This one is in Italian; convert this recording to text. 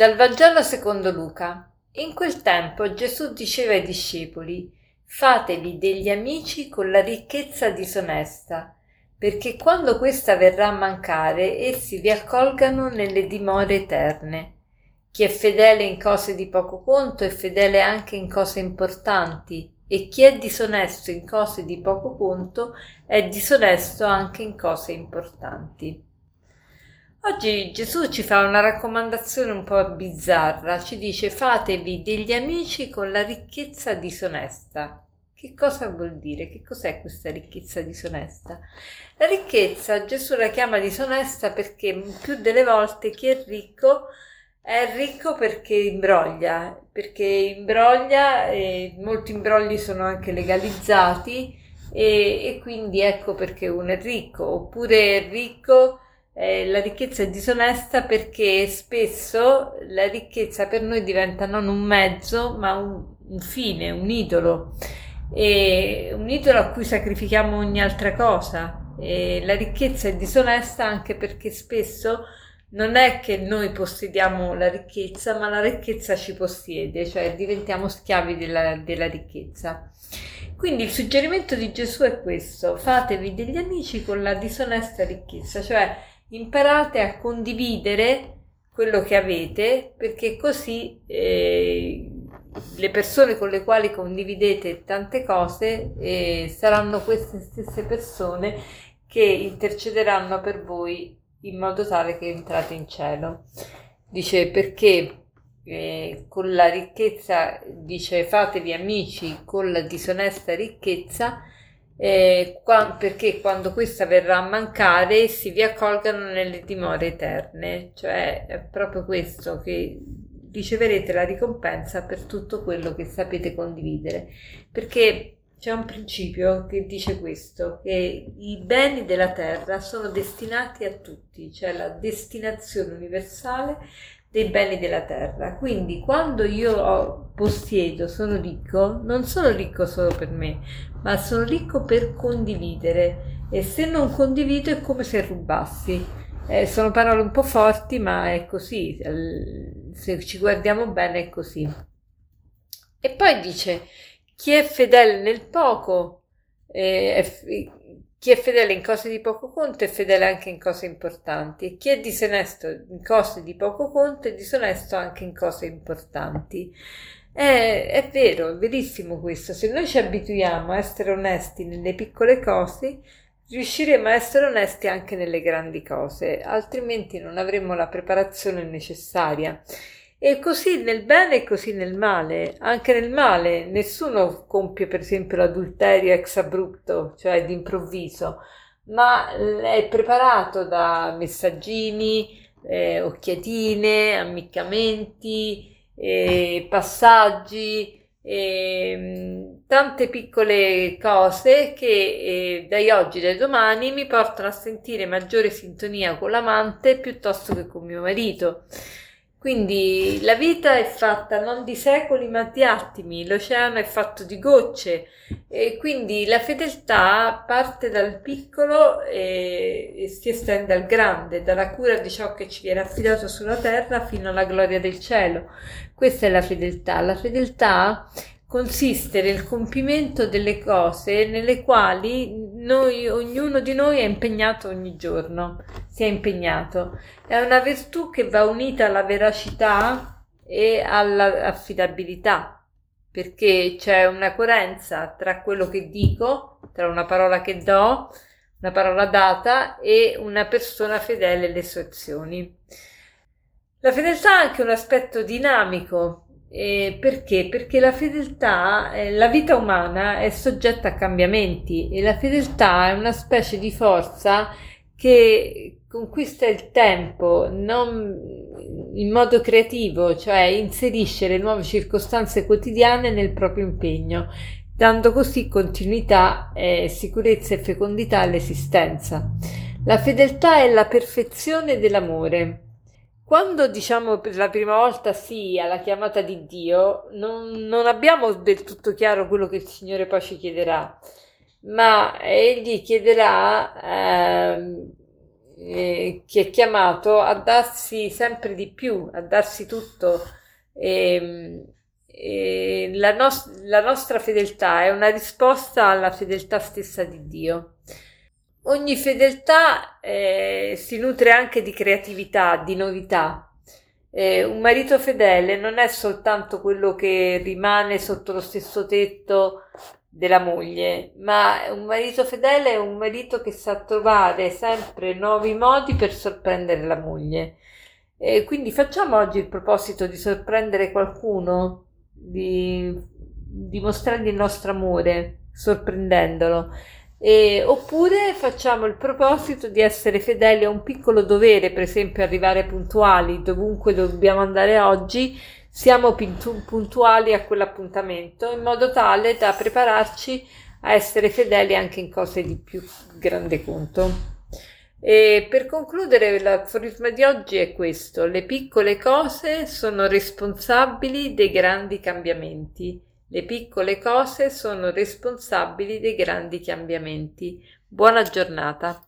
Dal Vangelo secondo Luca. In quel tempo Gesù diceva ai discepoli Fatevi degli amici con la ricchezza disonesta, perché quando questa verrà a mancare essi vi accolgano nelle dimore eterne. Chi è fedele in cose di poco conto è fedele anche in cose importanti, e chi è disonesto in cose di poco conto è disonesto anche in cose importanti. Oggi Gesù ci fa una raccomandazione un po' bizzarra, ci dice fatevi degli amici con la ricchezza disonesta. Che cosa vuol dire? Che cos'è questa ricchezza disonesta? La ricchezza Gesù la chiama disonesta perché più delle volte chi è ricco è ricco perché imbroglia, perché imbroglia e molti imbrogli sono anche legalizzati e, e quindi ecco perché uno è ricco, oppure è ricco eh, la ricchezza è disonesta perché spesso la ricchezza per noi diventa non un mezzo ma un, un fine, un idolo, e un idolo a cui sacrifichiamo ogni altra cosa. E la ricchezza è disonesta anche perché spesso non è che noi possediamo la ricchezza, ma la ricchezza ci possiede, cioè diventiamo schiavi della, della ricchezza. Quindi il suggerimento di Gesù è questo: fatevi degli amici con la disonesta ricchezza, cioè imparate a condividere quello che avete perché così eh, le persone con le quali condividete tante cose eh, saranno queste stesse persone che intercederanno per voi in modo tale che entrate in cielo. Dice perché eh, con la ricchezza, dice fatevi amici con la disonesta ricchezza eh, qua, perché quando questa verrà a mancare si vi accolgano nelle dimore eterne, cioè è proprio questo che riceverete la ricompensa per tutto quello che sapete condividere, perché c'è un principio che dice questo, che i beni della terra sono destinati a tutti, cioè la destinazione universale dei beni della terra. Quindi quando io ho, possiedo, sono ricco, non sono ricco solo per me, ma sono ricco per condividere e se non condivido è come se rubassi. Eh, sono parole un po' forti, ma è così, se ci guardiamo bene è così. E poi dice, chi è fedele nel poco, eh, è, chi è fedele in cose di poco conto è fedele anche in cose importanti e chi è disonesto in cose di poco conto è disonesto anche in cose importanti. È, è vero, è verissimo questo. Se noi ci abituiamo a essere onesti nelle piccole cose, riusciremo a essere onesti anche nelle grandi cose, altrimenti non avremo la preparazione necessaria. E così nel bene e così nel male. Anche nel male nessuno compie per esempio l'adulterio ex abrupto, cioè d'improvviso, ma è preparato da messaggini, eh, occhiatine, ammiccamenti, eh, passaggi, eh, tante piccole cose che eh, dai oggi, dai domani mi portano a sentire maggiore sintonia con l'amante piuttosto che con mio marito. Quindi la vita è fatta non di secoli ma di attimi, l'oceano è fatto di gocce e quindi la fedeltà parte dal piccolo e, e, si estende al grande, dalla cura di ciò che ci viene affidato sulla terra fino alla gloria del cielo. Questa è la fedeltà. La fedeltà consiste nel compimento delle cose nelle quali noi, ognuno di noi è impegnato ogni giorno, si è impegnato. È una virtù che va unita alla veracità e all'affidabilità, perché c'è una coerenza tra quello che dico, tra una parola che do, una parola data e una persona fedele alle sue azioni. La fedeltà ha anche un aspetto dinamico, eh, perché? Perché la fedeltà, eh, la vita umana è soggetta a cambiamenti e la fedeltà è una specie di forza che conquista il tempo non in modo creativo, cioè inserisce le nuove circostanze quotidiane nel proprio impegno, dando così continuità, eh, sicurezza e fecondità all'esistenza. La fedeltà è la perfezione dell'amore quando diciamo per la prima volta sì alla chiamata di Dio, non, non abbiamo del tutto chiaro quello che il Signore poi ci chiederà, ma Egli chiederà eh, eh, che è chiamato a darsi sempre di più, a darsi tutto. E, ehm, e la, nos- la nostra fedeltà è una risposta alla fedeltà stessa di Dio. Ogni fedeltà eh, si nutre anche di creatività, di novità. Eh, un marito fedele non è soltanto quello che rimane sotto lo stesso tetto della moglie, ma un marito fedele è un marito che sa trovare sempre nuovi modi per sorprendere la moglie. E quindi facciamo oggi il proposito di sorprendere qualcuno, di dimostrare il nostro amore, sorprendendolo. E, oppure facciamo il proposito di essere fedeli a un piccolo dovere, per esempio arrivare puntuali dovunque dobbiamo andare oggi siamo puntuali a quell'appuntamento in modo tale da prepararci a essere fedeli anche in cose di più grande conto. E per concludere, l'aforisma di oggi è questo: le piccole cose sono responsabili dei grandi cambiamenti. Le piccole cose sono responsabili dei grandi cambiamenti. Buona giornata.